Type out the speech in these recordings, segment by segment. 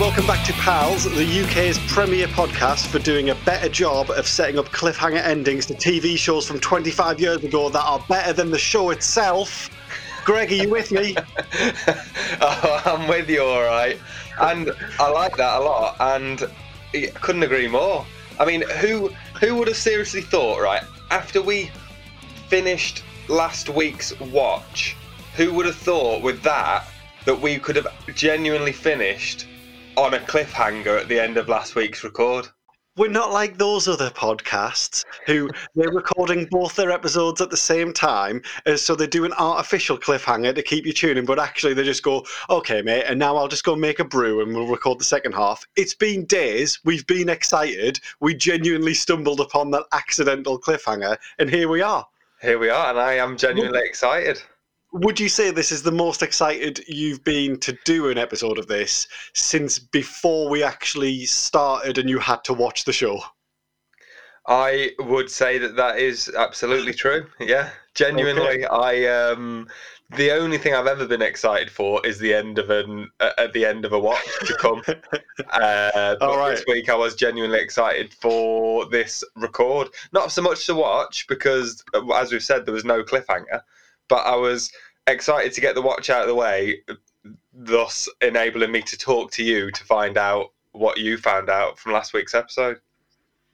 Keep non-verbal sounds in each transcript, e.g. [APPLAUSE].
Welcome back to Pals, the UK's premier podcast for doing a better job of setting up cliffhanger endings to TV shows from 25 years ago that are better than the show itself. Greg, are you with me? [LAUGHS] oh, I'm with you, all right. And I like that a lot, and I couldn't agree more. I mean, who who would have seriously thought, right? After we finished last week's watch, who would have thought with that that we could have genuinely finished on a cliffhanger at the end of last week's record? We're not like those other podcasts who they're recording both their episodes at the same time, uh, so they do an artificial cliffhanger to keep you tuning, but actually they just go, okay, mate, and now I'll just go make a brew and we'll record the second half. It's been days, we've been excited, we genuinely stumbled upon that accidental cliffhanger, and here we are. Here we are, and I am genuinely excited. Would you say this is the most excited you've been to do an episode of this since before we actually started and you had to watch the show? I would say that that is absolutely true. Yeah, genuinely, okay. I um, the only thing I've ever been excited for is the end of an uh, at the end of a watch to come. [LAUGHS] uh, but right. this week I was genuinely excited for this record. Not so much to watch because, uh, as we've said, there was no cliffhanger but I was excited to get the watch out of the way, thus enabling me to talk to you to find out what you found out from last week's episode.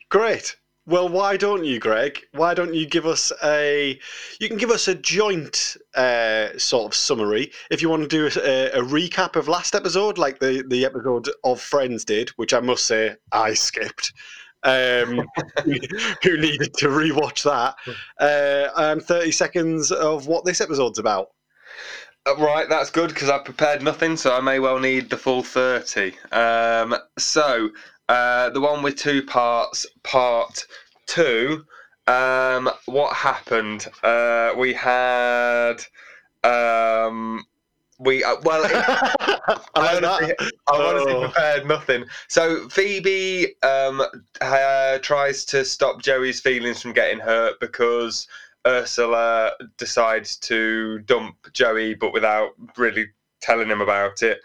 Great. Well, why don't you, Greg? Why don't you give us a? You can give us a joint uh, sort of summary if you want to do a, a, recap of last episode, like the the episode of Friends did, which I must say I skipped um, [LAUGHS] who needed to rewatch that, uh, and 30 seconds of what this episode's about. Uh, right, that's good because I prepared nothing, so I may well need the full 30. Um, so, uh, the one with two parts, part two. Um, what happened? Uh, we had um, we uh, well, [LAUGHS] I, honestly, [LAUGHS] I honestly oh. prepared nothing. So Phoebe um, uh, tries to stop Joey's feelings from getting hurt because Ursula decides to dump Joey, but without really telling him about it.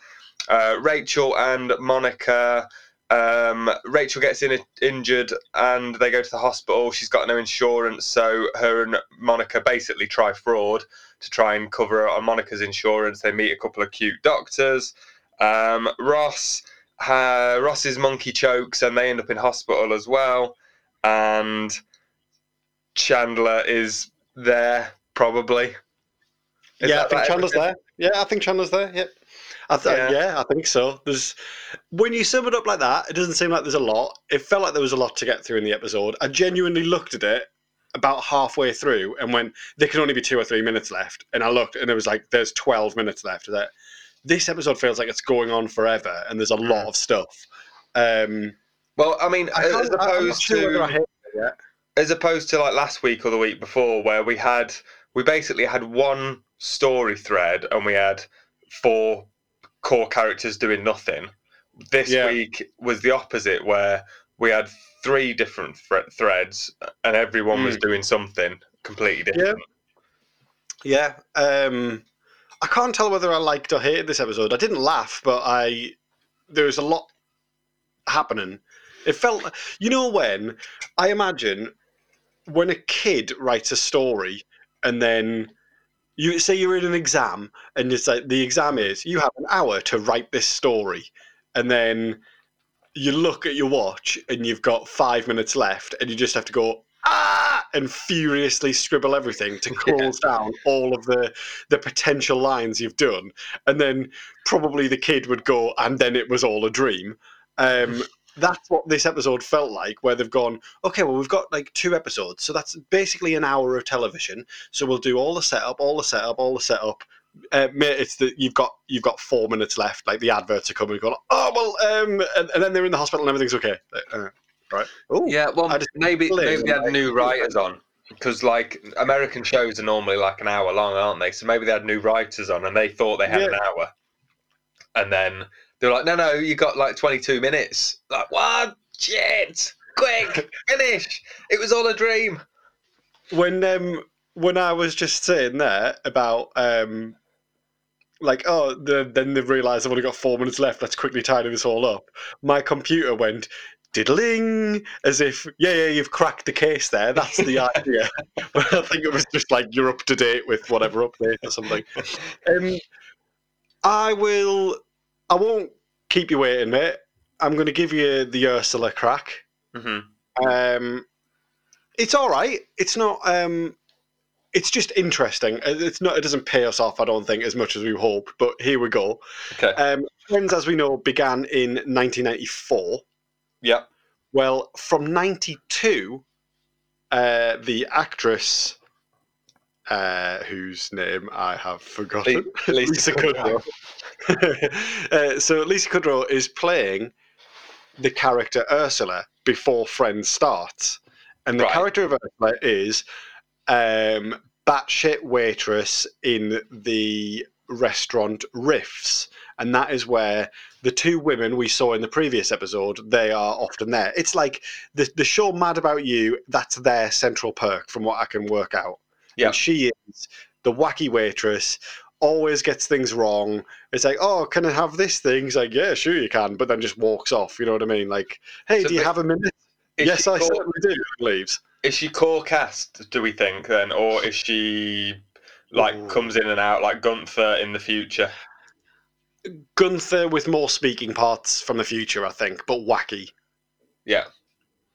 Uh, Rachel and Monica. Um, Rachel gets in, injured and they go to the hospital. She's got no insurance, so her and Monica basically try fraud to try and cover on Monica's insurance. They meet a couple of cute doctors. Um, Ross, uh, Ross's monkey chokes, and they end up in hospital as well. And Chandler is there probably. Is yeah, I think Chandler's there. Yeah, I think Chandler's there. Yep. I th- yeah. yeah, I think so. There's when you sum it up like that, it doesn't seem like there's a lot. It felt like there was a lot to get through in the episode. I genuinely looked at it about halfway through and went, there can only be two or three minutes left. And I looked and it was like, there's 12 minutes left. That this episode feels like it's going on forever and there's a lot of stuff. Um, well, I mean, I as opposed to as opposed to like last week or the week before, where we had we basically had one story thread and we had four core characters doing nothing. This yeah. week was the opposite, where we had three different threads, and everyone mm. was hmm. doing something completely different. Yeah. yeah. Um, I can't tell whether I liked or hated this episode. I didn't laugh, but I there was a lot happening. It felt, you know, when I imagine when a kid writes a story and then you say you're in an exam and it's like the exam is you have an hour to write this story and then you look at your watch and you've got five minutes left, and you just have to go ah and furiously scribble everything to close [LAUGHS] yeah. down all of the the potential lines you've done, and then probably the kid would go, and then it was all a dream. Um, [LAUGHS] that's what this episode felt like, where they've gone, okay, well, we've got like two episodes, so that's basically an hour of television. So we'll do all the setup, all the setup, all the setup, uh, it's that you've got you've got four minutes left. Like the adverts are coming, going, oh well, um, and, and, then they're in the hospital and everything's okay. Uh, right? Ooh, yeah. Well, maybe maybe they had new writers on because like American shows are normally like an hour long, aren't they? So maybe they had new writers on and they thought they had yeah. an hour, and then they're like, no, no, you got like twenty two minutes. Like what? Shit! Quick, [LAUGHS] finish! It was all a dream. When um when I was just saying there about um like, oh, the, then they realised I've only got four minutes left. Let's quickly tidy this all up. My computer went diddling as if, yeah, yeah, you've cracked the case there. That's the [LAUGHS] idea. [LAUGHS] but I think it was just like you're up to date with whatever update or something. Um, I will. I won't keep you waiting, mate. I'm going to give you the Ursula crack. hmm Um, it's all right. It's not. Um, it's just interesting. Uh, It's not. It doesn't pay us off, I don't think, as much as we hope. But here we go. Okay. Um, Friends, as we know, began in 1994. yep. Well, from 92, uh, the actress, uh, whose name I have forgotten, [LAUGHS] Lisa Kudrow. [LAUGHS] uh, so Lisa Kudrow is playing the character Ursula before Friends starts, and the Right. character of Ursula is um, batshit waitress in the restaurant Riffs, and that is where the two women we saw in the previous episode they are often there. It's like the the show Mad About You. That's their central perk, from what I can work out. Yeah. And she is the wacky waitress. Always gets things wrong. It's like, oh, can I have this thing? He's like, yeah, sure you can, but then just walks off. You know what I mean? Like, hey, So do you have a minute? Yes, I certainly do. Leaves. Is she core cast? Do we think then, or is she like Ooh. comes in and out like Gunther in the future? Gunther with more speaking parts from the future, I think, but wacky. Yeah.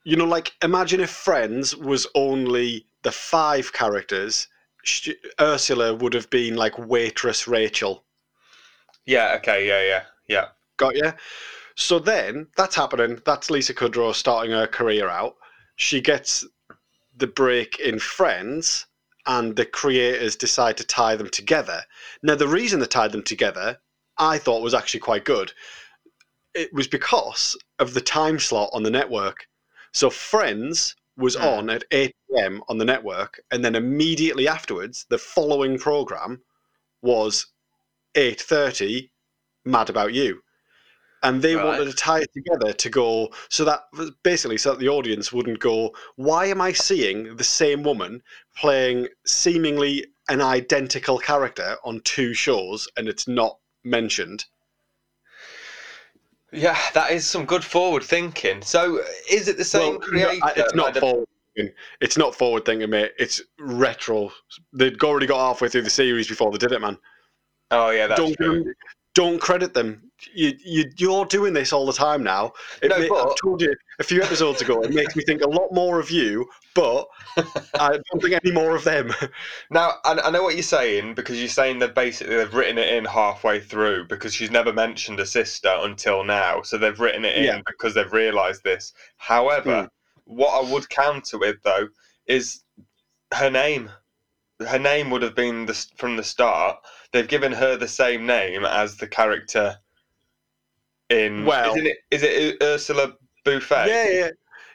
You know, like imagine if Friends was only the five characters. Sh- Ursula would have been like waitress Rachel. Yeah. Okay. Yeah. Yeah. Yeah. Got you? So then that's happening. That's Lisa Kudrow starting her career out. She gets the break in Friends, and the creators decide to tie them together. Now, the reason they tied them together, I thought was actually quite good. It was because of the time slot on the network. So Friends was Hmm. on at 8 p.m. on the network, and then immediately afterwards, the following program was 8:30 Mad About You. And they Right. wanted to tie it together to go so that basically so that the audience wouldn't go, why am I seeing the same woman playing seemingly an identical character on two shows and it's not mentioned? Yeah. That is some good forward thinking. So, is it the same Well, creator? it's not forward thinking. It's not forward thinking, mate. It's retro. They'd already got halfway through the series before they did it, man. Oh yeah, that's don't give true. them, don't credit them. You, you you're doing this all the time now. It No, ma- but- I've told you a few episodes ago. It makes me think a lot more of you, but [LAUGHS] I don't think any more of them. Now, I, I know what you're saying because you're saying that basically they've written it in halfway through because she's never mentioned a sister until now. So they've written it in Yeah. because they've realised this. However, hmm. what I would counter with though is her name. Her name would have been the, from the start. They've given her the same name as the character in. Well- isn't it? Is it Ursula Buffet? Yeah, yeah,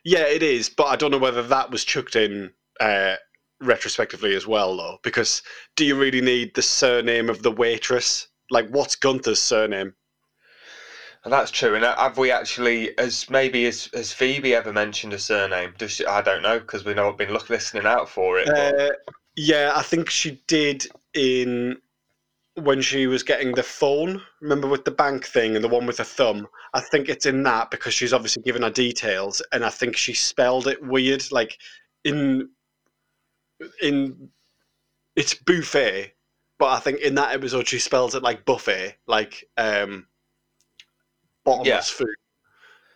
yeah. It is, but I don't know whether that was chucked in uh, retrospectively as well, though. Because do you really need the surname of the waitress? Like, what's Gunther's surname? And that's true. And have we actually, has maybe has, has Phoebe ever mentioned a surname? Does she, I don't know because we've not been look, listening out for it. Uh, yeah, I think she did in when she was getting the phone. Remember with the bank thing and the one with the thumb. I think it's in that because she's obviously given her details, and I think she spelled it weird. Like in in it's buffet, but I think in that episode she spells it like buffet, like um bottomless food.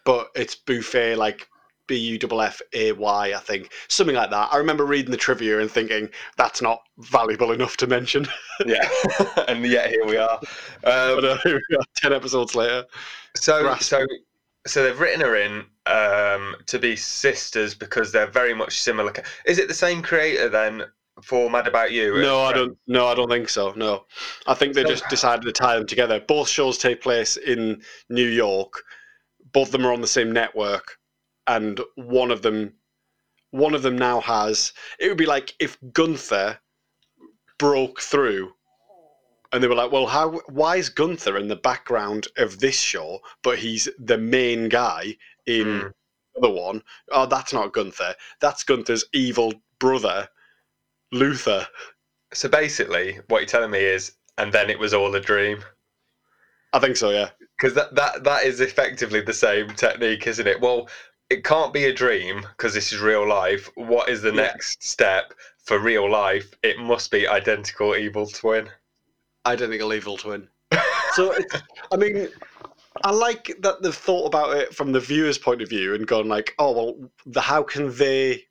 But it's buffet like B U F F A Y, I think. Something like that. I remember reading the trivia and thinking that's not valuable enough to mention. [LAUGHS] yeah, [LAUGHS] and yet here we are. Um, uh, here we are, 10 episodes later. so, so, so they've written her in um, to be sisters because they're very much similar. Is it the same creator then for Mad About You? No, I don't. No, I don't think so. No, I think they So- just decided to tie them together. Both shows take place in New York. Both of them are on the same network, and one of them, one of them now has. It would be like if Gunther broke through, and they were like, "Well, how? Why is Gunther in the background of this show, but he's the main guy in Mm. the other one? Oh, that's not Gunther. That's Gunther's evil brother, Luther." So basically, what you're telling me is and then it was all a dream. I think so. Yeah. Because that, that that is effectively the same technique, isn't it? Well, it can't be a dream because this is real life. What is the Yeah. next step for real life? It must be identical evil twin. Identical evil twin. [LAUGHS] So I mean, I like that they've thought about it from the viewer's point of view and gone like, oh well, the how can they,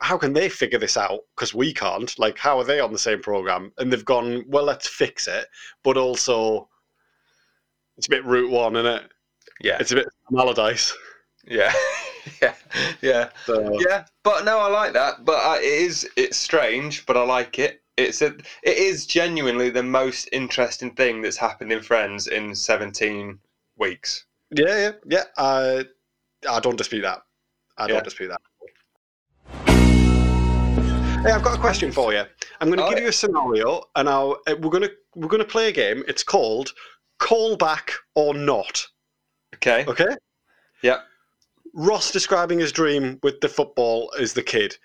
how can they figure this out? Because we can't. Like, how are they on the same program? And they've gone, well, let's fix it, but also, it's a bit route one, isn't it? Yeah, It's a bit Allardyce. Yeah, [LAUGHS] yeah, yeah, So yeah. But no, I like that. But I, it is it's strange, but I like it. It's a, it is genuinely the most interesting thing that's happened in Friends in seventeen weeks. yeah, yeah, yeah. I, I don't dispute that. I don't Yeah. dispute that. Hey, I've got a question for you. I'm going to Oh, give yeah. you a scenario, and I'll, uh, we're going to we're going to play a game. It's called Call Back or Not. Okay. Okay. Yeah. Ross describing his dream with the football as the kid.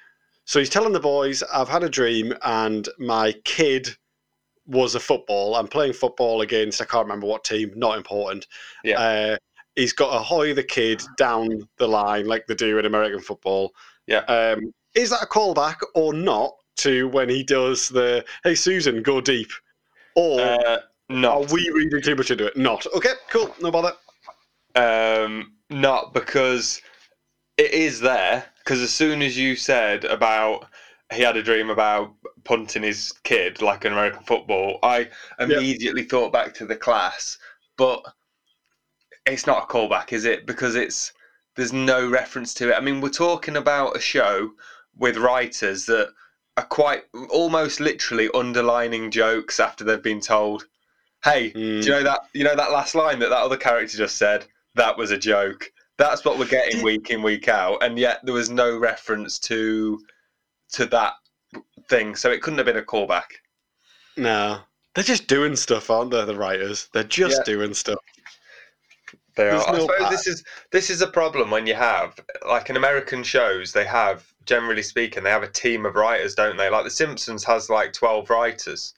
So he's telling the boys, "I've had a dream, and my kid was a football. I'm playing football against I can't remember what team. Not important. Yeah. Uh, he's got to hoy the kid down the line like they do in American football. Yeah. Um, is that a callback or not to when he does the "Hey Susan, go deep"? Or Uh, are not. we reading too much into it? Not. Okay, cool. No bother. Um, not because it is there. Because as soon as you said about he had a dream about punting his kid like an American football, I immediately thought back to the class. But it's not a callback, is it? Because it's there's no reference to it. I mean, we're talking about a show with writers that are quite almost literally underlining jokes after they've been told, "Hey, Mm. do you know that you know that last line that that other character just said? That was a joke. That's what we're getting week in week out, and yet there was no reference to to that thing, so it couldn't have been a callback. No. They're just doing stuff, aren't they, the writers? They're just Yeah. doing stuff. They are. There's I no suppose this is this is a problem when you have like in American shows, they have generally speaking, they have a team of writers, don't they? Like The Simpsons has like twelve writers,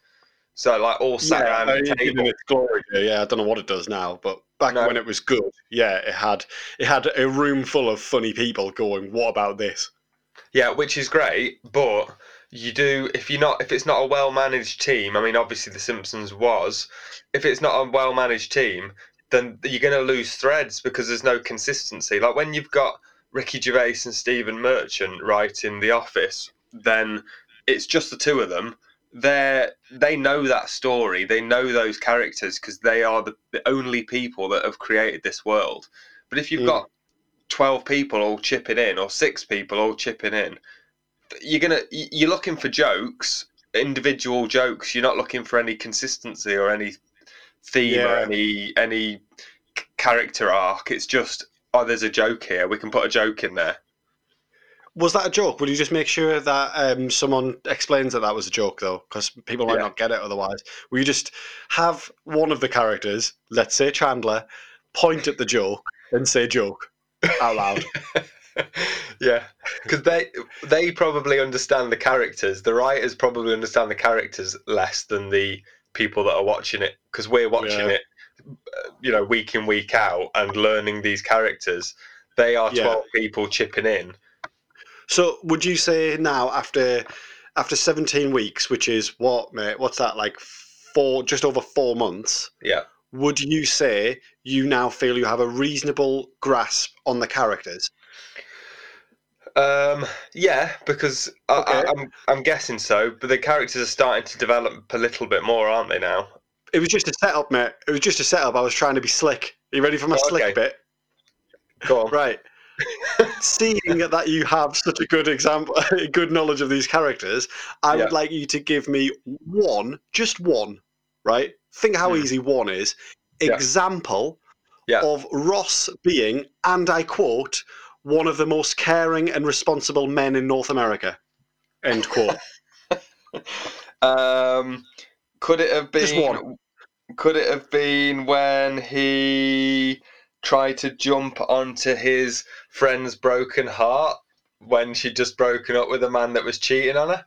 so like all sat yeah, around I the table. in its glory, yeah, I don't know what it does now, but back No. when it was good, yeah, it had it had a room full of funny people going, "What about this?" Yeah, which is great, but you do if you're not if it's not a well managed team. I mean, obviously The Simpsons was. If it's not a well managed team, then you're going to lose threads because there's no consistency. Like when you've got Ricky Gervais and Stephen Merchant writing The Office, then it's just the two of them. They they know that story. They know those characters because they are the, the only people that have created this world. But if you've Mm. got 12 people all chipping in or six people all chipping in you're gonna you're looking for jokes individual jokes you're not looking for any consistency or any theme or any any character arc it's just oh there's a joke here we can put a joke in there Was that a joke? Would you just make sure that um, someone explains that that was a joke, though? Because people might Yeah. not get it otherwise. Will you just have one of the characters, let's say Chandler, point at the joke and say joke out loud? [LAUGHS] yeah because they they probably understand the characters the writers probably understand the characters less than the people that are watching it because we're watching Yeah. it uh, you know week in week out and learning these characters they are Yeah. 12 people chipping in So, would you say now after after seventeen weeks, which is what, mate? What's that like? Four, just over four months. yeah Would you say you now feel you have a reasonable grasp on the characters? um yeah because Okay. I, i'm i'm guessing so but the characters are starting to develop a little bit more aren't they now It was just a setup, mate. It was just a setup. I was trying to be slick. Are you ready for my Oh, slick okay. bit? go on Right. Seeing that you have such a good example, [LAUGHS] good knowledge of these characters, I would like you to give me one, just one, right? Think how Hmm. easy one is. Example Yeah. of Ross being, and I quote, one of the most caring and responsible men in North America. End quote. [LAUGHS] Um, could it have Just been? one. Could it have been when he tried to jump onto his friend's broken heart when she'd just broken up with a man that was cheating on her?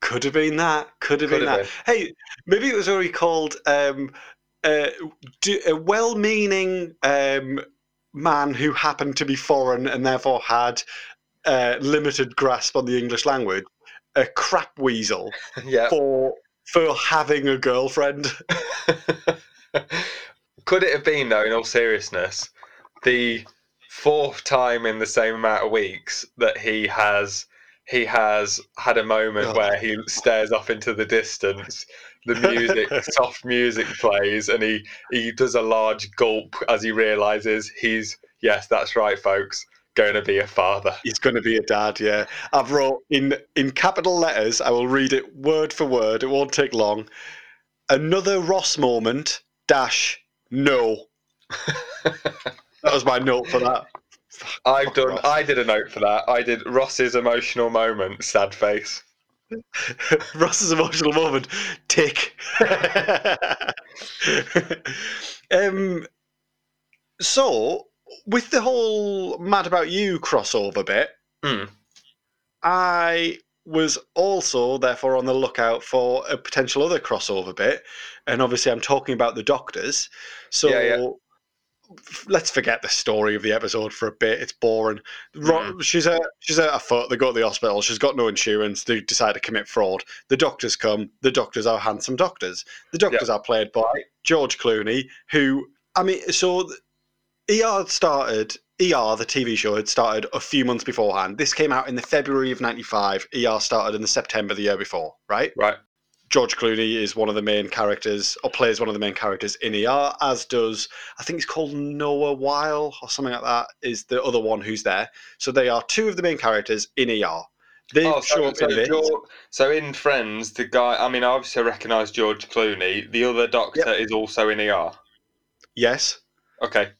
Could have been that. Could have Could been have that. Hey, maybe it was already called um, uh, do, a well-meaning um, man who happened to be foreign and therefore had uh, limited grasp on the English language. A crap weasel [LAUGHS] yeah. for for having a girlfriend. [LAUGHS] Could it have been, though, in all seriousness, the fourth time in the same amount of weeks that he has he has had a moment Oh. where he stares off into the distance, the music, [LAUGHS] soft music plays, and he he does a large gulp as he realizes he's yes, that's right, folks, going to be a father. He's going to be a dad. Yeah, I've wrote in in capital letters. I will read it word for word. It won't take long. Another Ross moment. Dash. No. [LAUGHS] that was my note for that. I've Fuck done. Ross. I did a note for that. I did Ross's emotional moment. Sad face. [LAUGHS] Ross's emotional moment. Tick. [LAUGHS] um. So, with the whole "Mad About You" crossover bit, Hmm. I was also therefore on the lookout for a potential other crossover bit, and obviously I'm talking about the Doctors. So. Yeah, yeah. f- Let's forget the story of the episode for a bit. It's boring. Ro- mm-hmm. She's a she's at a foot. They go to the hospital. She's got no insurance. They decide to commit fraud. The doctors come. The doctors are handsome doctors. The doctors are played by George Clooney, who I mean, so ER started. ER, the TV show, had started a few months beforehand. This came out in the February of '95. ER started in the September the year before, right? Right. George Clooney is one of the main characters, or plays one of the main characters in ER, as does I think it's called Noah Wyle or something like that. Is the other one who's there? So they are two of the main characters in ER. They Oh, show so, up so, in. George, so in Friends, the guy. I mean, I obviously recognise George Clooney. The other Doctor is also in ER. Yes, Okay.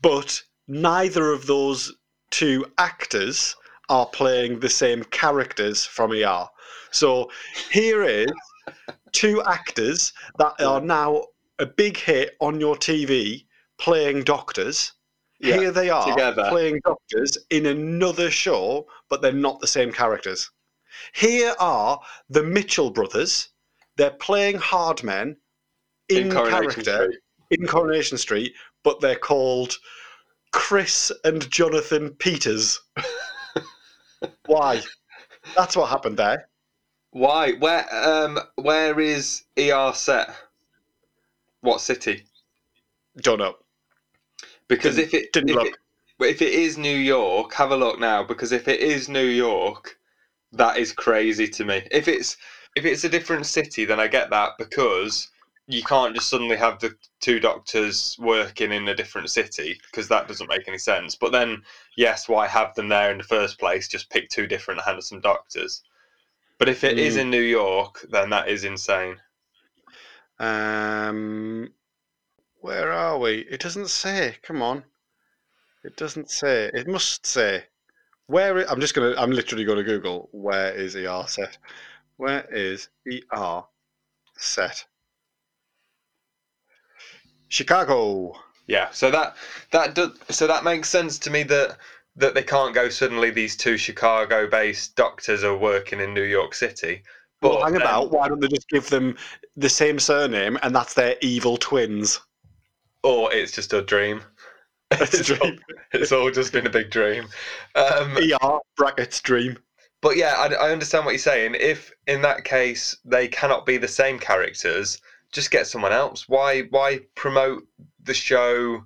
But neither of those two actors are playing the same characters from ER. So here is two actors that are now a big hit on your TV playing doctors. Yeah, Here they are together. playing doctors in another show, but they're not the same characters. Here are the Mitchell brothers. They're playing hard men in, Coronation character Street. in Coronation Street, but they're called Chris and Jonathan Peters. [LAUGHS] Why? That's what happened there. Why? Where? Um. Where is ER set? What city? Don't know. Because Didn't- if it didn't if look. it, if it is New York, have a look now. Because if it is New York, that is crazy to me. If it's if it's a different city, then I get that because you can't just suddenly have the two doctors working in a different city because that doesn't make any sense. But then, yes, why have them there in the first place? Just pick two different handsome doctors. But if it is Mm. in New York, then that is insane. Um, where are we? It doesn't say. Come on. It doesn't say. It must say. Where I'm just gonna. I'm literally going to Google. Where is ER set? Where is ER set? Chicago. Yeah, so that that does so that makes sense to me that that they can't go suddenly. These two Chicago-based doctors are working in New York City. But Well, hang then- about. Why don't they just give them the same surname and that's their evil twins? or it's just a dream. [LAUGHS] It's a dream. [LAUGHS] It's all just been a big dream. Um, ER brackets dream. but yeah, I, I understand what you're saying. If in that case they cannot be the same characters, just get someone else. Why why promote the show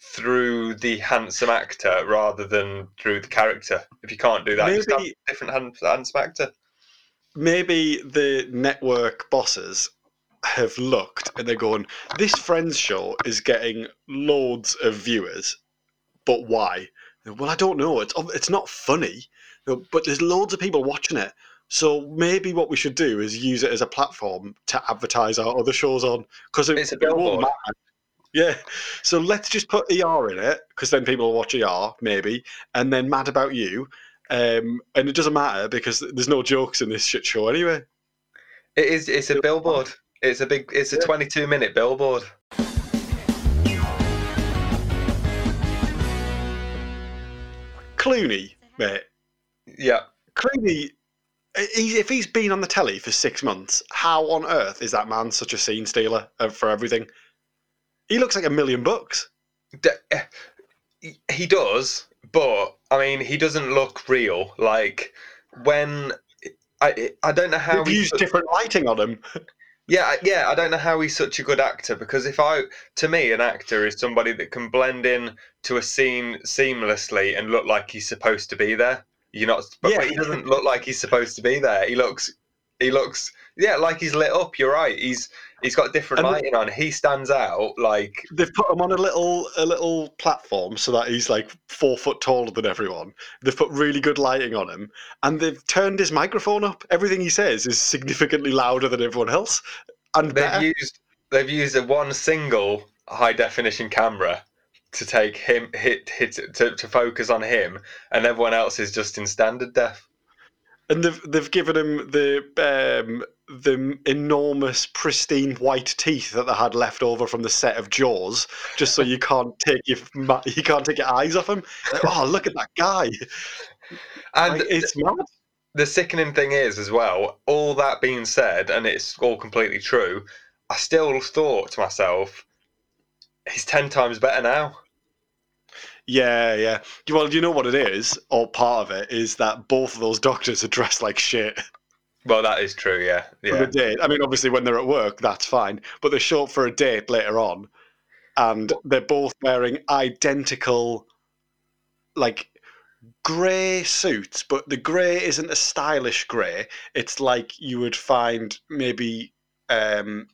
through the handsome actor rather than through the character? If you can't do that, just have Maybe- a different hand- handsome actor. maybe the network bosses have looked and they're going, this Friends show is getting loads of viewers, but why? Well, I don't know. It's it's not funny, but there's loads of people watching it. So maybe what we should do is use it as a platform to advertise our other shows on because it, It's a billboard. Yeah, so let's just put ER in it because then people will watch ER maybe, and then Mad About You, um, and it doesn't matter because there's no jokes in this shit show anyway. It is. It's a billboard. It's a big. It's a Yeah. 22 minute billboard. Clooney, mate. Yeah. Clooney if he's been on the telly for six months, how on earth is that man such a scene stealer uh, for everything? He looks like a million bucks. Eh, he- does, but I mean, he doesn't look real. Like when I I don't know how They've he used different lighting on him. [LAUGHS] Yeah, yeah, I don't know how he's such a good actor because if I, to me, an actor is somebody that can blend in to a scene seamlessly and look like he's supposed to be there. You're not, but, Yeah. but he doesn't look like he's supposed to be there. He looks, he looks, yeah, like he's lit up. You're right. He's he's got different And- lighting on. He stands out like They've put him on a little a little platform so that he's like four foot taller than everyone. They've put really good lighting on him, and they've turned his microphone up. Everything he says is significantly louder than everyone else, and they've better. used they've used a one single high definition camera to take him hit hit to, to focus on him, and everyone else is just in standard def. and they've they've given him the um, the enormous pristine white teeth that they had left over from the set of Jaws, just so [LAUGHS] you can't take your you can't take your eyes off him. Like, oh, look at that guy! And Like, it's mad. the sickening thing is, as well, all that being said, and it's all completely true, I still thought to myself, he's 10 times better now. Yeah, yeah. Well, you know what it is, or part of it is that both of those doctors are dressed like shit Well, that is true, yeah. for Yeah. the date. I mean, obviously when they're at work, that's fine, but they show up for a date later on, and they're both wearing identical, like grey suits, but the grey isn't a stylish grey. It's like you would find maybe, um,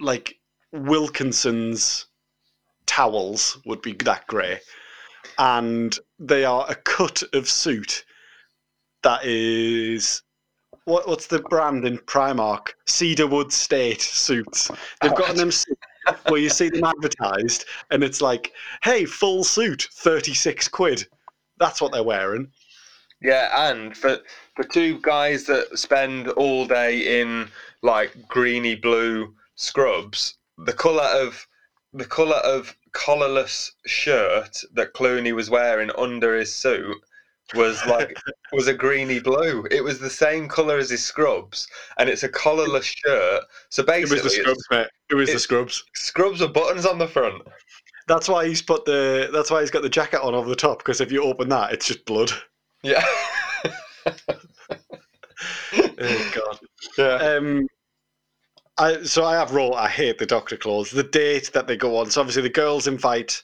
like Wilkinson's towels would be that grey, and they are a cut of suit that is what, what's the brand in Primark? Cedarwood State suits. They've got them [LAUGHS] suits where you see them advertised, and it's like, "Hey, full suit, thirty-six quid." That's what they're wearing. Yeah, and for, for two guys that spend all day in like greeny blue scrubs, the colour of the colour of collarless shirt that Clooney was wearing under his suit was like [LAUGHS] was a greeny blue. It was the same colour as his scrubs, and it's a collarless shirt. So basically, It basically, was the scrubs, mate. It was the scrubs. scrubs with buttons on the front. That's why he's put the. That's why he's got the jacket on over the top. Because if you open that, it's just blood. Yeah. [LAUGHS] Oh God. yeah. Um, I so I have wrote I hate the doctor clause. The date that they go on. So obviously the girls invite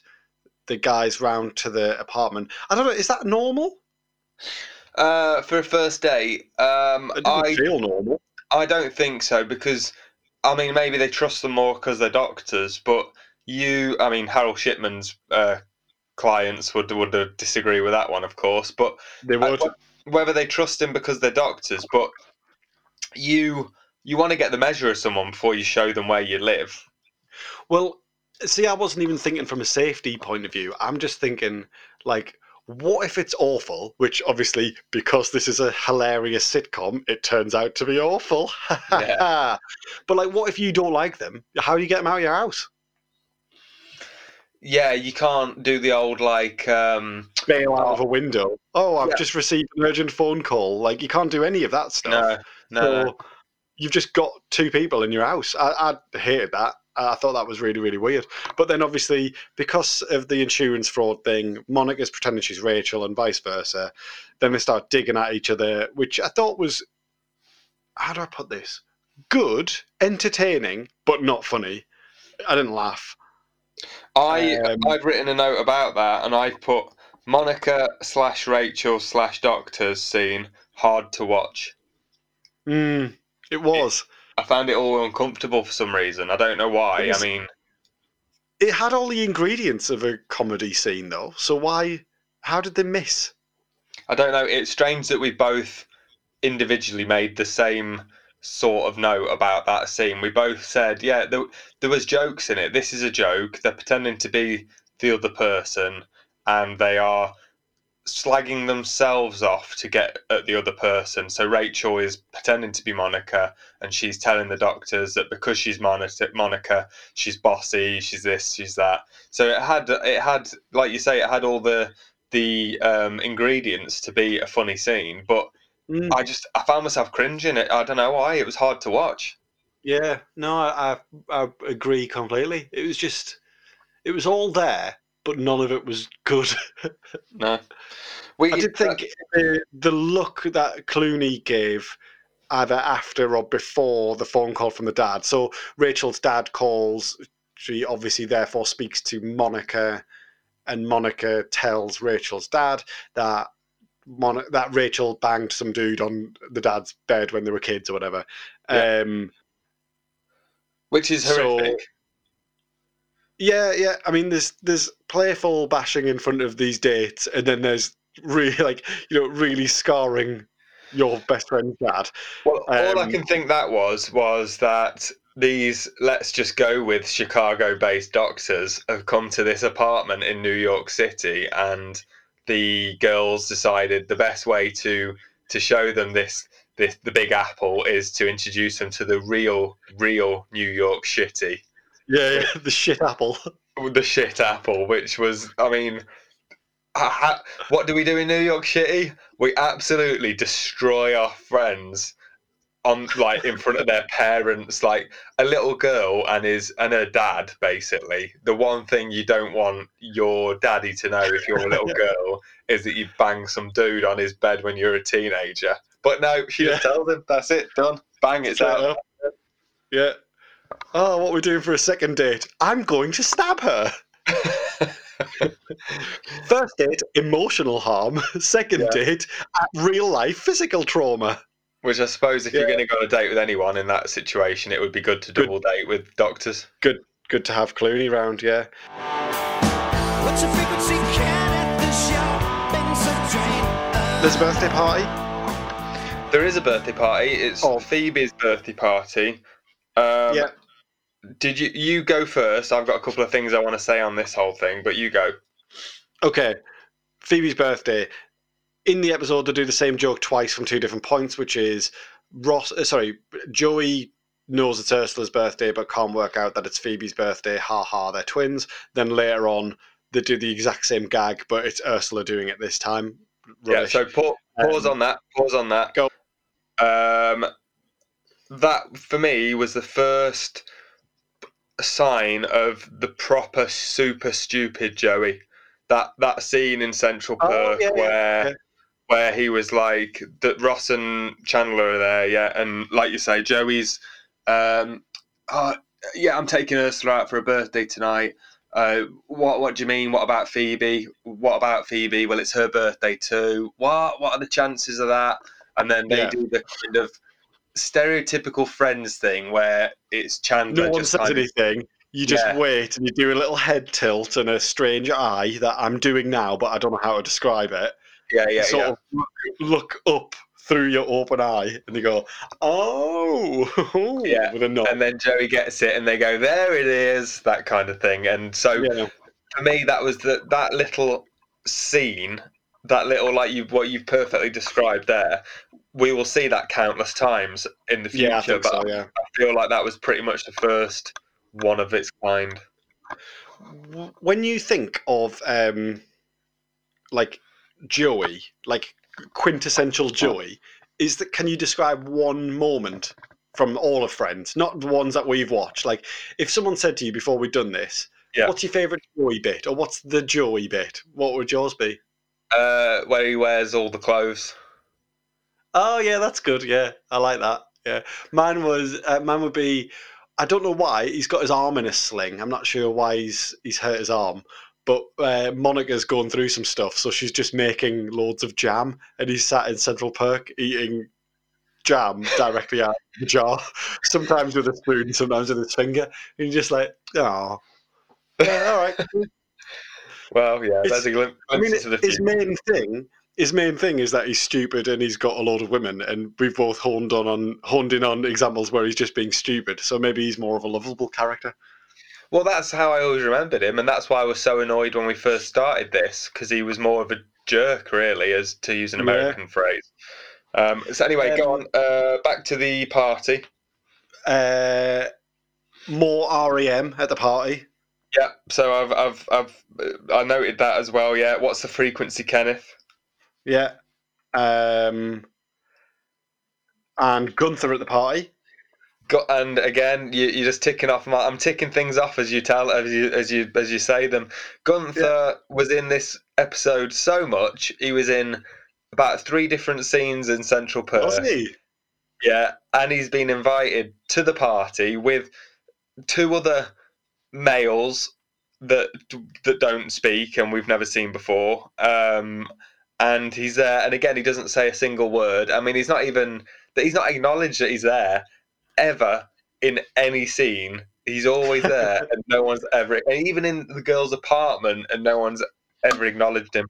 the guys round to the apartment. I don't know. Is that normal? Uh, for a first date, um, It doesn't I feel normal. I don't think so because I mean maybe they trust them more because they're doctors, but you I mean Harold Shipman's uh, clients would would disagree with that one, of course, but They would. wh- whether they trust him because they're doctors, but you you want to get the measure of someone before you show them where you live. Well, see, I wasn't even thinking from a safety point of view. I'm just thinking, like, what if it's awful? Which obviously, because this is a hilarious sitcom, it turns out to be awful. [LAUGHS] Yeah. but like, what if you don't like them? How do you get them out of your house? Yeah, you can't do the old like um, Bail out of a window. Oh, I've Yeah. just received an urgent phone call. Like, you can't do any of that stuff. no no. So you've just got two people in your house. I, I hated that. I thought that was really, really weird. But then obviously, because of the insurance fraud thing, Monica's pretending she's Rachel and vice versa. Then they start digging at each other, which I thought was, how do I put this? Good, entertaining, but not funny. I didn't laugh. I Um, I've written a note about that, and I've put Monica slash Rachel slash Doctors scene hard to watch. Mm, it was. I found it all uncomfortable for some reason. I don't know why. It I mean, It had all the ingredients of a comedy scene, though. So why? How did they miss? I don't know. It's strange that we both individually made the same sort of note about that scene. We both said, yeah, there, there was jokes in it. This is a joke. They're pretending to be the other person, and they are slagging themselves off to get at the other person. So Rachel is pretending to be Monica, and she's telling the doctors that because she's Monica, she's bossy, she's this, she's that. So it had, it had, like you say, it had all the the um, ingredients to be a funny scene, but Mm. I just I found myself cringing. It. I don't know why. It was hard to watch. Yeah, no, I I agree completely. It was just, it was all there, but none of it was good. [LAUGHS] No, we I did think the the look that Clooney gave either after or before the phone call from the dad. So Rachel's dad calls. She obviously therefore speaks to Monica, and Monica tells Rachel's dad that Mon- that Rachel banged some dude on the dad's bed when they were kids or whatever. Yeah. Um, which is so- horrific. Yeah, yeah. I mean, there's there's playful bashing in front of these dates, and then there's really [LAUGHS] like you know really scarring your best friend's dad. Well, all I Um, can think that was was that these let's just go with Chicago-based doctors have come to this apartment in New York City, and the girls decided the best way to to show them this this the Big Apple is to introduce them to the real real New York shitty, Yeah, yeah. [LAUGHS] The shit apple. the shit apple, which was I mean. ha- ha- What do we do in New York City? We absolutely destroy our friends on like in front of their parents like a little girl and his and her dad basically the one thing you don't want your daddy to know if you're a little [LAUGHS] girl is that you bang some dude on his bed when you're a teenager but no she just tells him that's it done bang it's Straight out up. Yeah. Oh, what we're doing for a second date? I'm going to stab her. [LAUGHS] First date, emotional harm. Second Yeah. date, real life physical trauma. which i suppose if you're going to go on a date with anyone in that situation it would be good to Good. double date with doctors Good good to have Clooney round, yeah. What's your frequency, Kenneth? The shopping's a drain. There's a birthday party. there is a birthday party it's Oh. phoebe's birthday party um, yeah. Did you you go first? I've got a couple of things I want to say on this whole thing, but you go. Okay. Phoebe's birthday. In the episode, they do the same joke twice from two different points, which is Ross. Uh, sorry, Joey knows it's Ursula's birthday, but can't work out that it's Phoebe's birthday. Ha ha, they're twins. Then later on, they do the exact same gag, but it's Ursula doing it this time. Yeah. So pa- pause Um, on that. Pause on that. go. Um, that for me was the first sign of the proper super stupid Joey. That that scene in Central Oh, Perk yeah, yeah, where yeah. where he was like that Ross and Chandler are there, yeah, and like you say, Joey's um oh, yeah, I'm taking Ursula out for a birthday tonight. Uh, what what do you mean? What about Phoebe? What about Phoebe? Well, it's her birthday too. What what are the chances of that? And then they Yeah. do the kind of stereotypical friends thing where it's Chandler no one just says kind of- anything. You just Yeah. wait and you do a little head tilt and a strange eye that I'm doing now, but I don't know how to describe it. yeah yeah sort yeah. of look, look up through your open eye and you go, oh, [LAUGHS] Yeah, with a nod. and then Joey gets it, and they go, "There it is," that kind of thing. And so yeah, for me, that was the that little scene, that little like you what you've perfectly described there. We will see that countless times in the future, yeah, I but so. Yeah. I feel like that was pretty much the first one of its kind. When you think of um, like Joey, like quintessential Joey, is that? Can you describe one moment from all of Friends, not the ones that we've watched? Like, if someone said to you before we'd done this, Yeah. "What's your favourite Joey bit?" or "What's the Joey bit?" What would yours be? Uh, where he wears all the clothes. Oh yeah, that's good. Yeah, I like that. Yeah, mine was uh, mine would be. I don't know why he's got his arm in a sling. I'm not sure why he's he's hurt his arm. But uh, Monica's going through some stuff, so she's just making loads of jam, and he's sat in Central Perk eating jam directly out of the jar, [LAUGHS] sometimes with a spoon, sometimes with his finger. And you're just like, oh, [LAUGHS] yeah, all right. Well, yeah, It's- there's a glimpse I mean, his main thing, his main thing is that he's stupid and he's got a lot of women, and we've both honed on, on honed in on examples where he's just being stupid. So maybe he's more of a lovable character. Well, that's how I always remembered him, and that's why I was so annoyed when we first started this because he was more of a jerk, really, as to use an Yeah. American phrase. Um, so anyway, go Um, on. Uh, back to the party. Uh, more REM at the party. Yeah. So I've I've I've uh, I noted that as well. Yeah. What's the frequency, Kenneth? Yeah. Um, and Gunther at the party. Got, and again, you, you're just ticking off. My, I'm ticking things off as you tell, as you as you as you say them. Gunther was in this episode so much. He was in about three different scenes in Central Perk. Wasn't he? Yeah, and he's been invited to the party with two other males that that don't speak and we've never seen before. Um, and he's there, and again, he doesn't say a single word. I mean, he's not even that he's not acknowledged that he's there ever in any scene. He's always there, [LAUGHS] and no one's ever, and even in the girl's apartment, and no one's ever acknowledged him.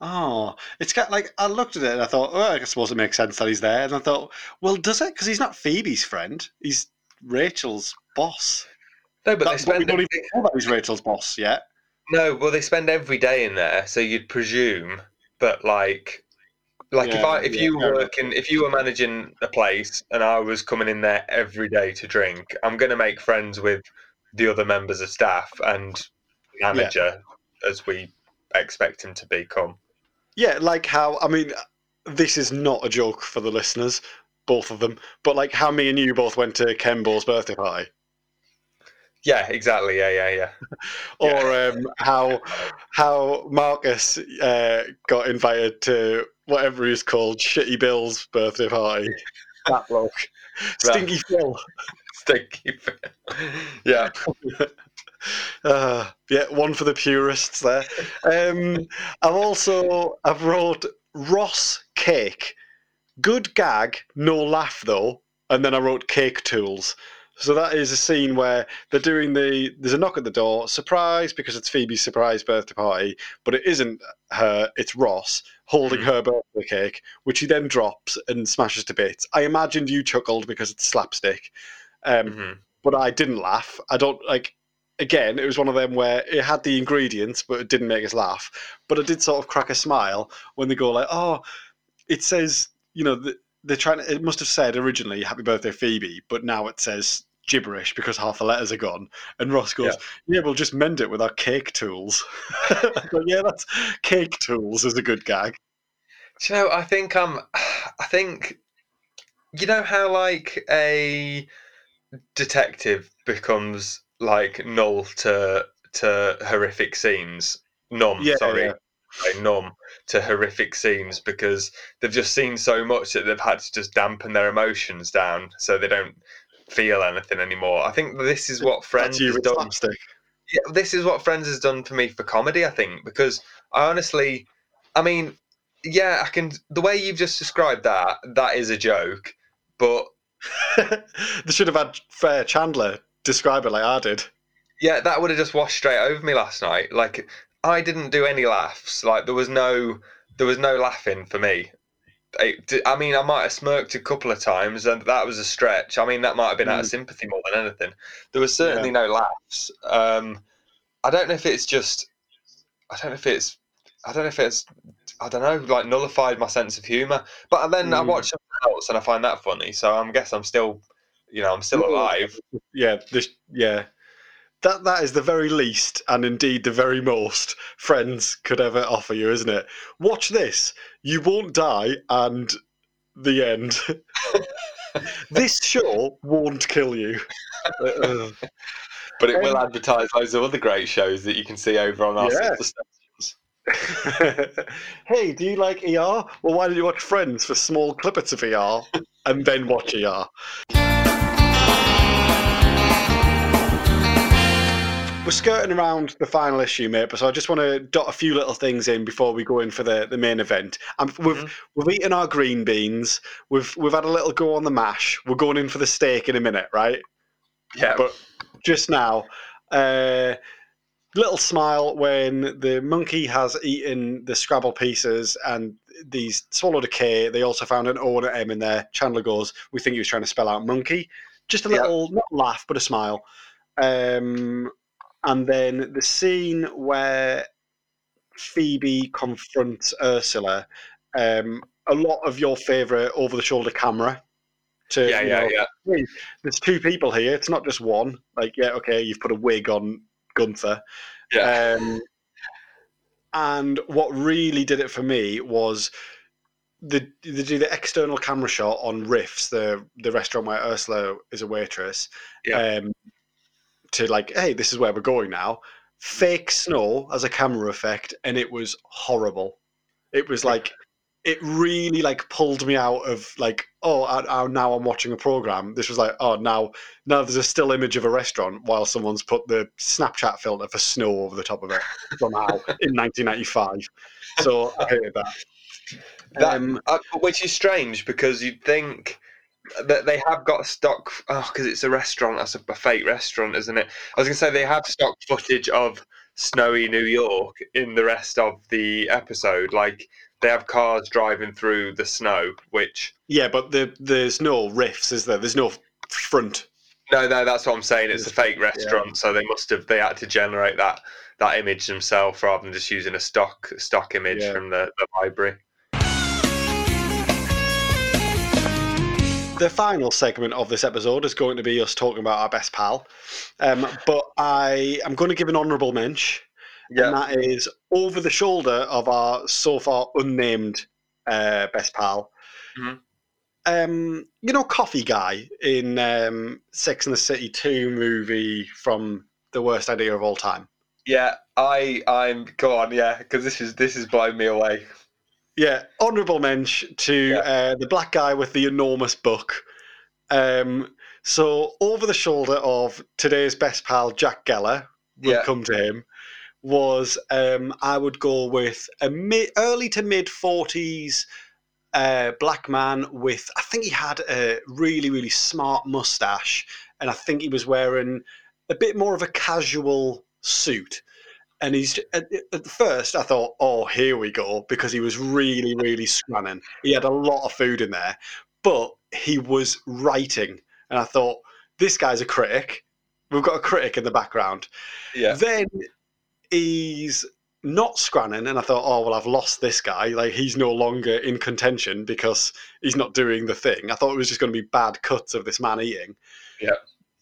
Oh, it's got like I looked at it and I thought, oh, I suppose it makes sense that he's there. And I thought, well, does it? Because he's not Phoebe's friend. He's Rachel's boss. No, but That's they what we don't even know that he's Rachel's boss yet. No, well, they spend every day in there, so you'd presume But like, like if I if yeah, you were working, if you were managing a place and I was coming in there every day to drink, I'm going to make friends with the other members of staff and manager as we expect him to become. Yeah, like how I mean, this is not a joke for the listeners, both of them. But like how me and you both went to Kembo's birthday party, Yeah, exactly. Yeah, yeah, yeah. [LAUGHS] or um, how how Marcus uh, got invited to whatever he's called, Shitty Bill's birthday party. [LAUGHS] That bloke, [LAUGHS] Stinky Phil. Stinky. yeah. Uh, yeah, one for the purists there. Um, I've also I've wrote Ross cake, good gag, no laugh though, and then I wrote cake tools. So that is a scene where they're doing the there's a knock at the door, surprise because it's Phoebe's surprise birthday party, but it isn't her, it's Ross holding her birthday cake, which he then drops and smashes to bits. I imagined you chuckled because it's slapstick. Um, Mhm. but I didn't laugh. I don't like. Again, it was one of them where it had the ingredients, but it didn't make us laugh. But I did sort of crack a smile when they go like, "Oh, it says you know th- they're trying to." It must have said originally "Happy Birthday, Phoebe," but now it says gibberish because half the letters are gone. And Ross goes, "Yeah, we'll just mend it with our cake tools." [LAUGHS] Go, yeah, that's cake tools is a good gag. Do you know, I think I'm. Um, [SIGHS] I think you know how like a detective becomes like null to to horrific scenes. Numb, Yeah, sorry, yeah. like numb to horrific scenes because they've just seen so much that they've had to just dampen their emotions down so they don't feel anything anymore. I think this is what Friends has done slapstick. yeah, this is what Friends has done for me for comedy. I think because I honestly, I mean, yeah, I can. The way you've just described that, that is a joke. But [LAUGHS] they should have had Fair Chandler describe it like I did. yeah, that would have just washed straight over me last night. Like I didn't do any laughs. Like there was no, there was no laughing for me. It, I mean, I might have smirked a couple of times, and that was a stretch. I mean, that might have been out of sympathy more than anything. There was certainly no laughs. Um, I don't know if it's just, I don't know if it's, I don't know if it's, I don't know, like nullified my sense of humour. But then I Mm. watch something else and I find that funny, so I guess I'm still, you know, I'm still Mm. alive. Yeah, this yeah. That that is the very least and indeed the very most friends could ever offer you, isn't it? Watch this. You won't die and the end. [LAUGHS] this show won't kill you. [LAUGHS] But it will advertise loads of other great shows that you can see over on our Yeah. stations. [LAUGHS] hey, do you like ER? Well, why don't you watch Friends for small clippets of ER and then watch ER? We're skirting around the final issue, mate, but so I just want to dot a few little things in before we go in for the, the main event. Um, we've Mhm. we've eaten our green beans. We've we've had a little go on the mash. We're going in for the steak in a minute, right? Yeah. But just now, uh, little smile when the monkey has eaten the Scrabble pieces and these swallowed a K. They also found an O and an M in there. Chandler goes, "We think he was trying to spell out monkey." Just a Yeah. little, not laugh, but a smile. Um, and then the scene where Phoebe confronts Ursula. Um, a lot of your favourite over-the-shoulder camera. To, yeah, yeah, know, yeah. there's two people here. It's not just one. Like, yeah, okay, you've put a wig on Gunther. Yeah. Um, and what really did it for me was they, they do the external camera shot on Riffs, the the restaurant where Ursula is a waitress. Yeah. Um, to like, hey, this is where we're going now. Fake snow as a camera effect, and it was horrible. It was like, it really like pulled me out of like, oh, I, I, now I'm watching a program. This was like, oh, now now there's a still image of a restaurant while someone's put the Snapchat filter for snow over the top of it somehow [LAUGHS] in 1995. So I hated that. That, Um, uh, which is strange because you'd think they have got stock. Oh, because it's a restaurant. That's a, a fake restaurant, isn't it? I was going to say they have stock footage of snowy New York in the rest of the episode. Like they have cars driving through the snow, which Yeah, but the, there's no riffs, is there? There's no front. no, no, that's what I'm saying. It's a fake restaurant, so they must have they had to generate that that image themselves rather than just using a stock stock image Yeah. from the, the library. The final segment of this episode is going to be us talking about our best pal. Um, but I am going to give an honourable mention, and that is over the shoulder of our so far unnamed uh, best pal. Mhm. Um, you know, Coffee Guy in um, Sex and the City 2 movie from The Worst Idea of All Time. Yeah, I I'm go on, yeah, because this is this is blowing me away. Yeah, honourable mention to Yeah. uh, the black guy with the enormous book. Um, so over the shoulder of today's best pal Jack Geller, we'll Yeah, come to him. Was um, I would go with a mid, early to mid forties uh, black man with I think he had a really really smart mustache, and I think he was wearing a bit more of a casual suit. And he's at, at first I thought, oh, here we go, because he was really, really scranning. He had a lot of food in there, but he was writing, and I thought, this guy's a critic. We've got a critic in the background. yeah, Then he's not scranning, and I thought, oh well, I've lost this guy. Like he's no longer in contention because he's not doing the thing. I thought it was just going to be bad cuts of this man eating. Yeah.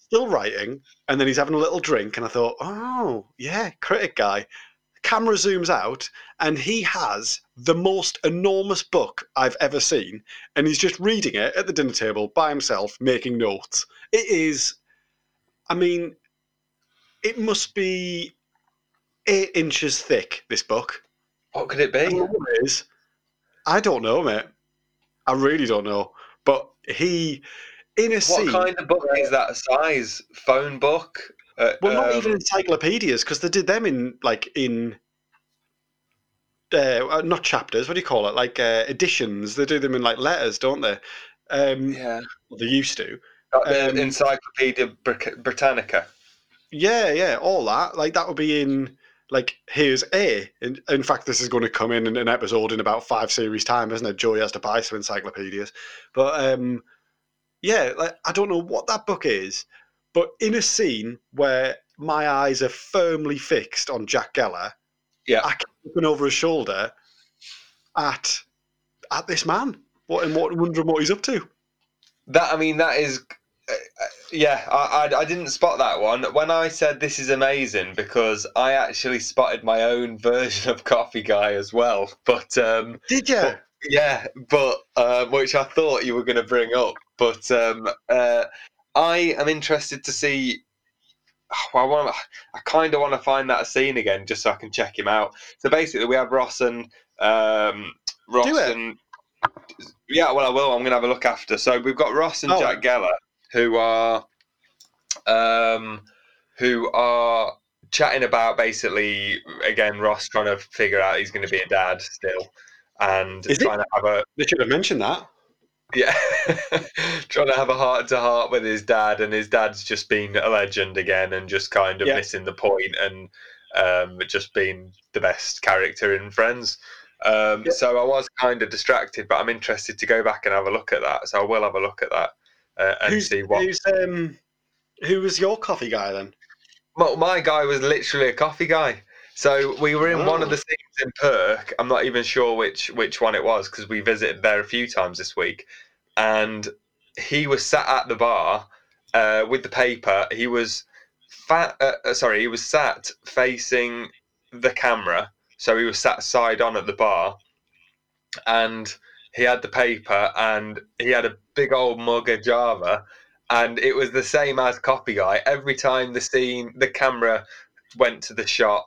Still writing, and then he's having a little drink, and I thought, oh yeah, critic guy. Camera zooms out, and he has the most enormous book I've ever seen, and he's just reading it at the dinner table by himself, making notes. It is, I mean, it must be eight inches thick. This book. What could it be? don't know what it is. I don't know, mate. I really don't know. But he, in a What scene, kind of book is that size? Phone book? Uh, well, not um, even encyclopedias, because they did them in like in. Uh, uh, not chapters. What do you call it? Like uh, editions. They do them in like letters, don't they? Um, Yeah, well, they used to. Um, Encyclopedia Britannica. Yeah, yeah, all that. Like that would be in like here's A. In, in fact, this is going to come in in an episode in about five series time, isn't it? Joey has to buy some encyclopedias, but um, yeah, like I don't know what that book is, but in a scene where my eyes are firmly fixed on Jack Geller, Yeah. I keep looking over his shoulder at at this man. What and what wondering what he's up to. That I mean, that is. Uh, uh, yeah, I, I I didn't spot that one when I said this is amazing because I actually spotted my own version of Coffee Guy as well. [LAUGHS] But um, Did you? Yeah, but um, which I thought you were going to bring up, but um, uh, I am interested to see. I want. I kind of want to find that scene again, just so I can check him out. So basically, we have Ross and um, Ross Do it. and yeah. Well, I will. I'm going to have a look after. So we've got Ross and Oh. Jack Geller, who are um, who are chatting about basically again Ross trying to figure out he's going to be a dad still, and Is trying to have a They should have mentioned that. yeah, [LAUGHS] trying to have a heart to heart with his dad, and his dad's just been a legend again, and just kind of Yeah. missing the point, and um, just being the best character in Friends. Um, Yeah. So I was kind of distracted, but I'm interested to go back and have a look at that. So I will have a look at that uh, and who's, see what. who's um who was your coffee guy then? Well, my guy was literally a coffee guy. So we were in one of Oh. the scenes in Perk. I'm not even sure which which one it was because we visited there a few times this week, and he was sat at the bar uh, with the paper. He was fat. Uh, uh, sorry, he was sat facing the camera. So he was sat side on at the bar, and he had the paper and he had a big old mug of Java, and it was the same as Coffee Guy. Every time the scene, the camera went to the shot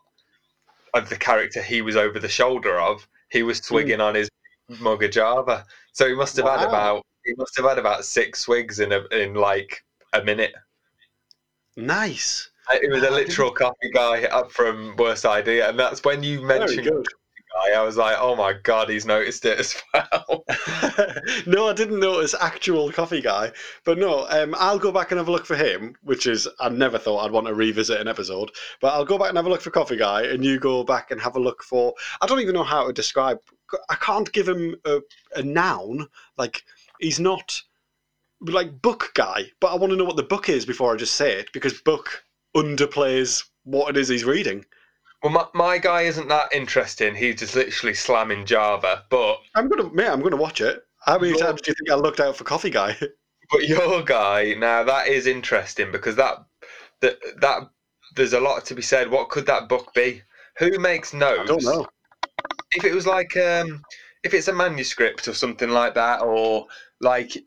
of the character he was over the shoulder of, he was swigging on his mug of Java. So he must have had about he must have had about six swigs in a, in like a minute. Nice. It was a literal coffee guy up from Worst Idea, and that's when you mentioned. Guy. I was like, oh my god, he's noticed it as well. [LAUGHS] no, I didn't notice actual coffee guy, but no, um, I'll go back and have a look for him, which is I never thought I'd want to revisit an episode, but I'll go back and have a look for coffee guy, and you go back and have a look for. I don't even know how to describe. I can't give him a, a noun. Like he's not like book guy, but I want to know what the book is before I just say it because book underplays what it is he's reading. Well, my, my guy isn't that interesting. He's just literally slamming Java, but I'm gonna, yeah, I'm gonna watch it. How many Your- times do you think I looked out for coffee guy? [LAUGHS] but your guy now that is interesting because that that that there's a lot to be said. What could that book be? Who makes notes? I don't know. if it was like um if it's a manuscript or something like that or like uh,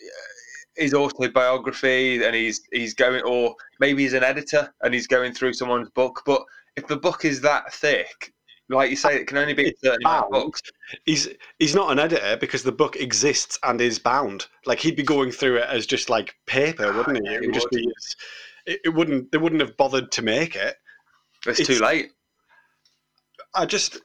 his autobiography and he's he's going or maybe he's an editor and he's going through someone's book but if the book is that thick like you say it can only be a It's certain amount of bound. books he's he's not an editor because the book exists and is bound. Like he'd be going through it as just like paper, ah, wouldn't he? It would just be. It, it wouldn't. They wouldn't have bothered to make it. it's, It's- too late I just.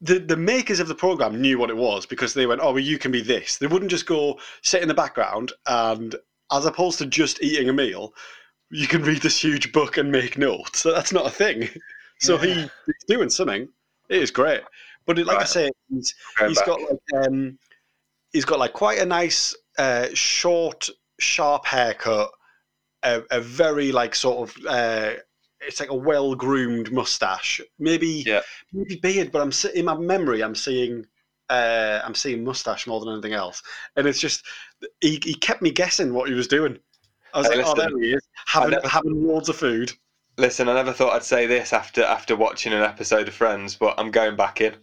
The, the makers of the program knew what it was because they went, oh, well, you can be this. They wouldn't just go sit in the background and, as opposed to just eating a meal, you can read this huge book and make notes. That's not a thing. [LAUGHS] So he, he's doing something. It is great. But it, like I say, he's, he's got like um, he's got like quite a nice uh, short, sharp haircut, a, a very like sort of uh, it's like a well groomed mustache, maybe Yeah. maybe beard, but I'm in my memory I'm seeing uh, I'm seeing mustache more than anything else, and it's just he, he kept me guessing what he was doing. I was Hey, like, oh, there he is, having never- having loads of food. listen i never thought i'd say this after after watching an episode of friends but i'm going back in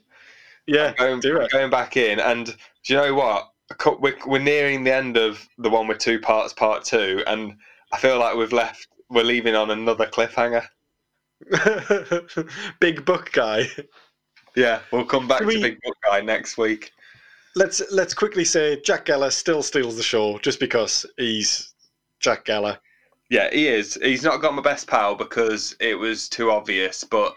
Yeah, going, do I'm going back in, and do you know what? We're, we're nearing the end of the one with two parts, part two, and I feel like we've left. We're leaving on another cliffhanger. [LAUGHS] Big book guy. Yeah, we'll come back Can to Big Book Guy next week. Let's let's quickly say Jack Geller still steals the show just because he's Jack Geller. Yeah, he is. He's not got my best pal because it was too obvious, but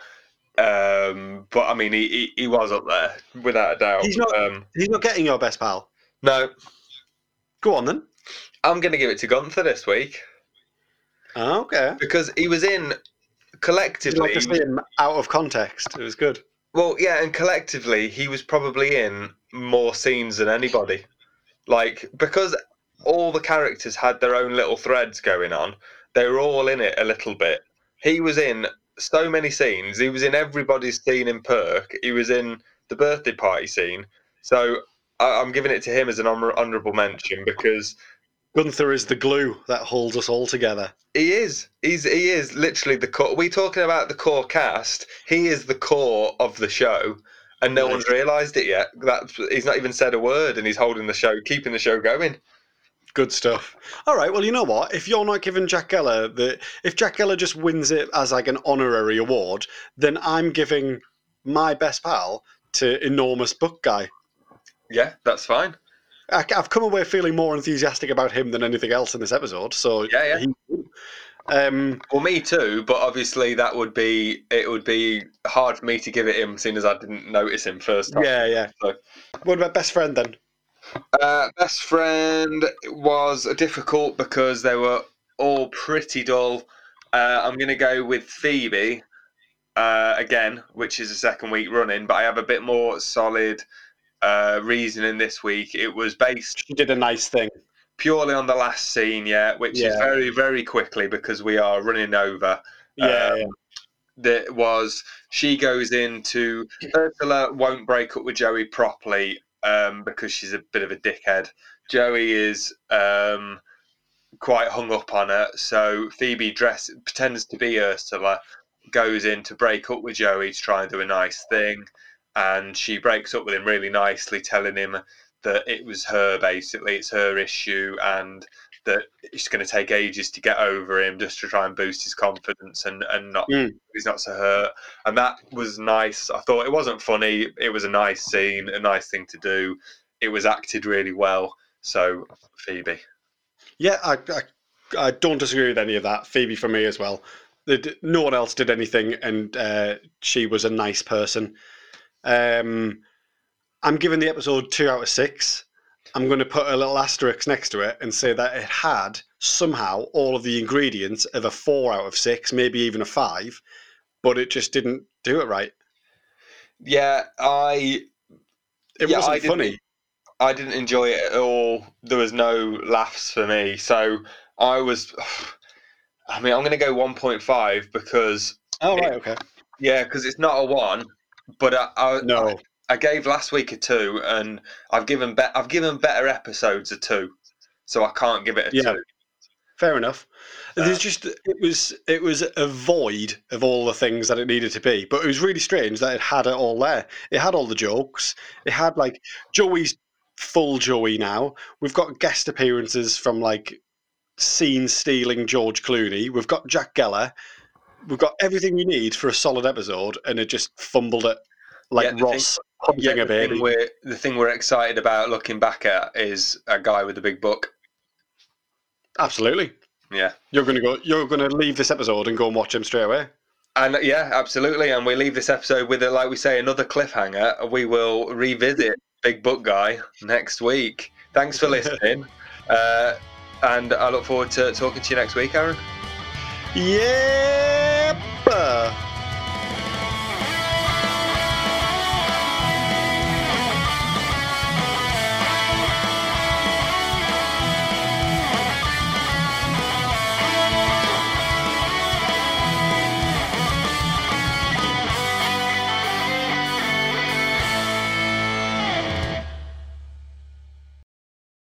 um, but I mean, he, he, he was up there without a doubt. He's not- Um, He's not getting your best pal. no, Go on then. I'm going to give it to Gunther this week Ah, okay. because he was in collectively. like him out of context? It was good. Well, yeah, and collectively, he was probably in more scenes than anybody. Like, because all the characters had their own little threads going on, they were all in it a little bit. He was in so many scenes. He was in everybody's scene in Perk. He was in the birthday party scene. So I, I'm giving it to him as an honor- honourable mention because Gunther is the glue that holds us all together. he is. He's he is literally the core. We're talking about the core cast. He is the core of the show, and no Nice. one's realised it yet. That he's not even said a word, and he's holding the show, keeping the show going. Good stuff. All right. Well, you know what? If you're not giving Jack Geller the, if Jack Geller just wins it as like an honorary award, then I'm giving my best pal to enormous book guy. Yeah, that's fine. I, I've come away feeling more enthusiastic about him than anything else in this episode. So Yeah, yeah. he- um, Well, me too, but obviously that would be it would be hard for me to give it him, seeing as I didn't notice him first time. yeah, yeah. So- What about best friend then? Uh, best friend was difficult because they were all pretty dull. Uh, I'm going to go with Phoebe uh, again, which is the second week running, but I have a bit more solid uh, reasoning this week. It was based She did a nice thing. purely on the last scene, yeah, which is very, very quickly because we are running over. Yeah, Um, that was she goes into Ursula won't break up with Joey properly um, because she's a bit of a dickhead. Joey is um, quite hung up on her, so Phoebe dress pretends to be Ursula, goes in to break up with Joey to try and do a nice thing. and she breaks up with him really nicely, telling him that it was her basically, it's her issue, and that it's going to take ages to get over him just to try and boost his confidence and and not Mm. he's not so hurt. And that was nice. I thought it wasn't funny. It was a nice scene, a nice thing to do. It was acted really well. So Phoebe. Yeah, I, I, I don't disagree with any of that. Phoebe for me as well. No one else did anything, and uh, she was a nice person. Um, I'm giving the episode two out of six. I'm going to put a little asterisk next to it and say that it had somehow all of the ingredients of a four out of six, maybe even a five, but it just didn't do it right. Yeah, I It Yeah, wasn't didn't- funny. I didn't enjoy it at all. There was no laughs for me. So I was [SIGHS] I mean, I'm going to go 1.5 because Oh right, okay. yeah, because it's not a 1, but I, I No, I gave last week a 2 and I've given be- I've given better episodes a 2. So I can't give it a Yeah. 2. fair enough. Uh, There's just it was it was a void of all the things that it needed to be, but it was really strange that it had it all there. It had all the jokes. It had like Joey's full Joey now. We've got guest appearances from like scene stealing George Clooney. We've got Jack Geller. We've got everything you need for a solid episode, and it just fumbled it like Yeah, the thing- Ross Yeah, a the, baby. thing we're, the thing we're excited about looking back at is a guy with a big book. Absolutely. Yeah. You're gonna go. You're gonna leave this episode and go and watch him straight away. And yeah, absolutely. And we leave this episode with, a, like we say, another cliffhanger. We will revisit Big Book Guy next week. Thanks for [LAUGHS] listening. uh, and I look forward to talking to you next week, Aaron. Yep.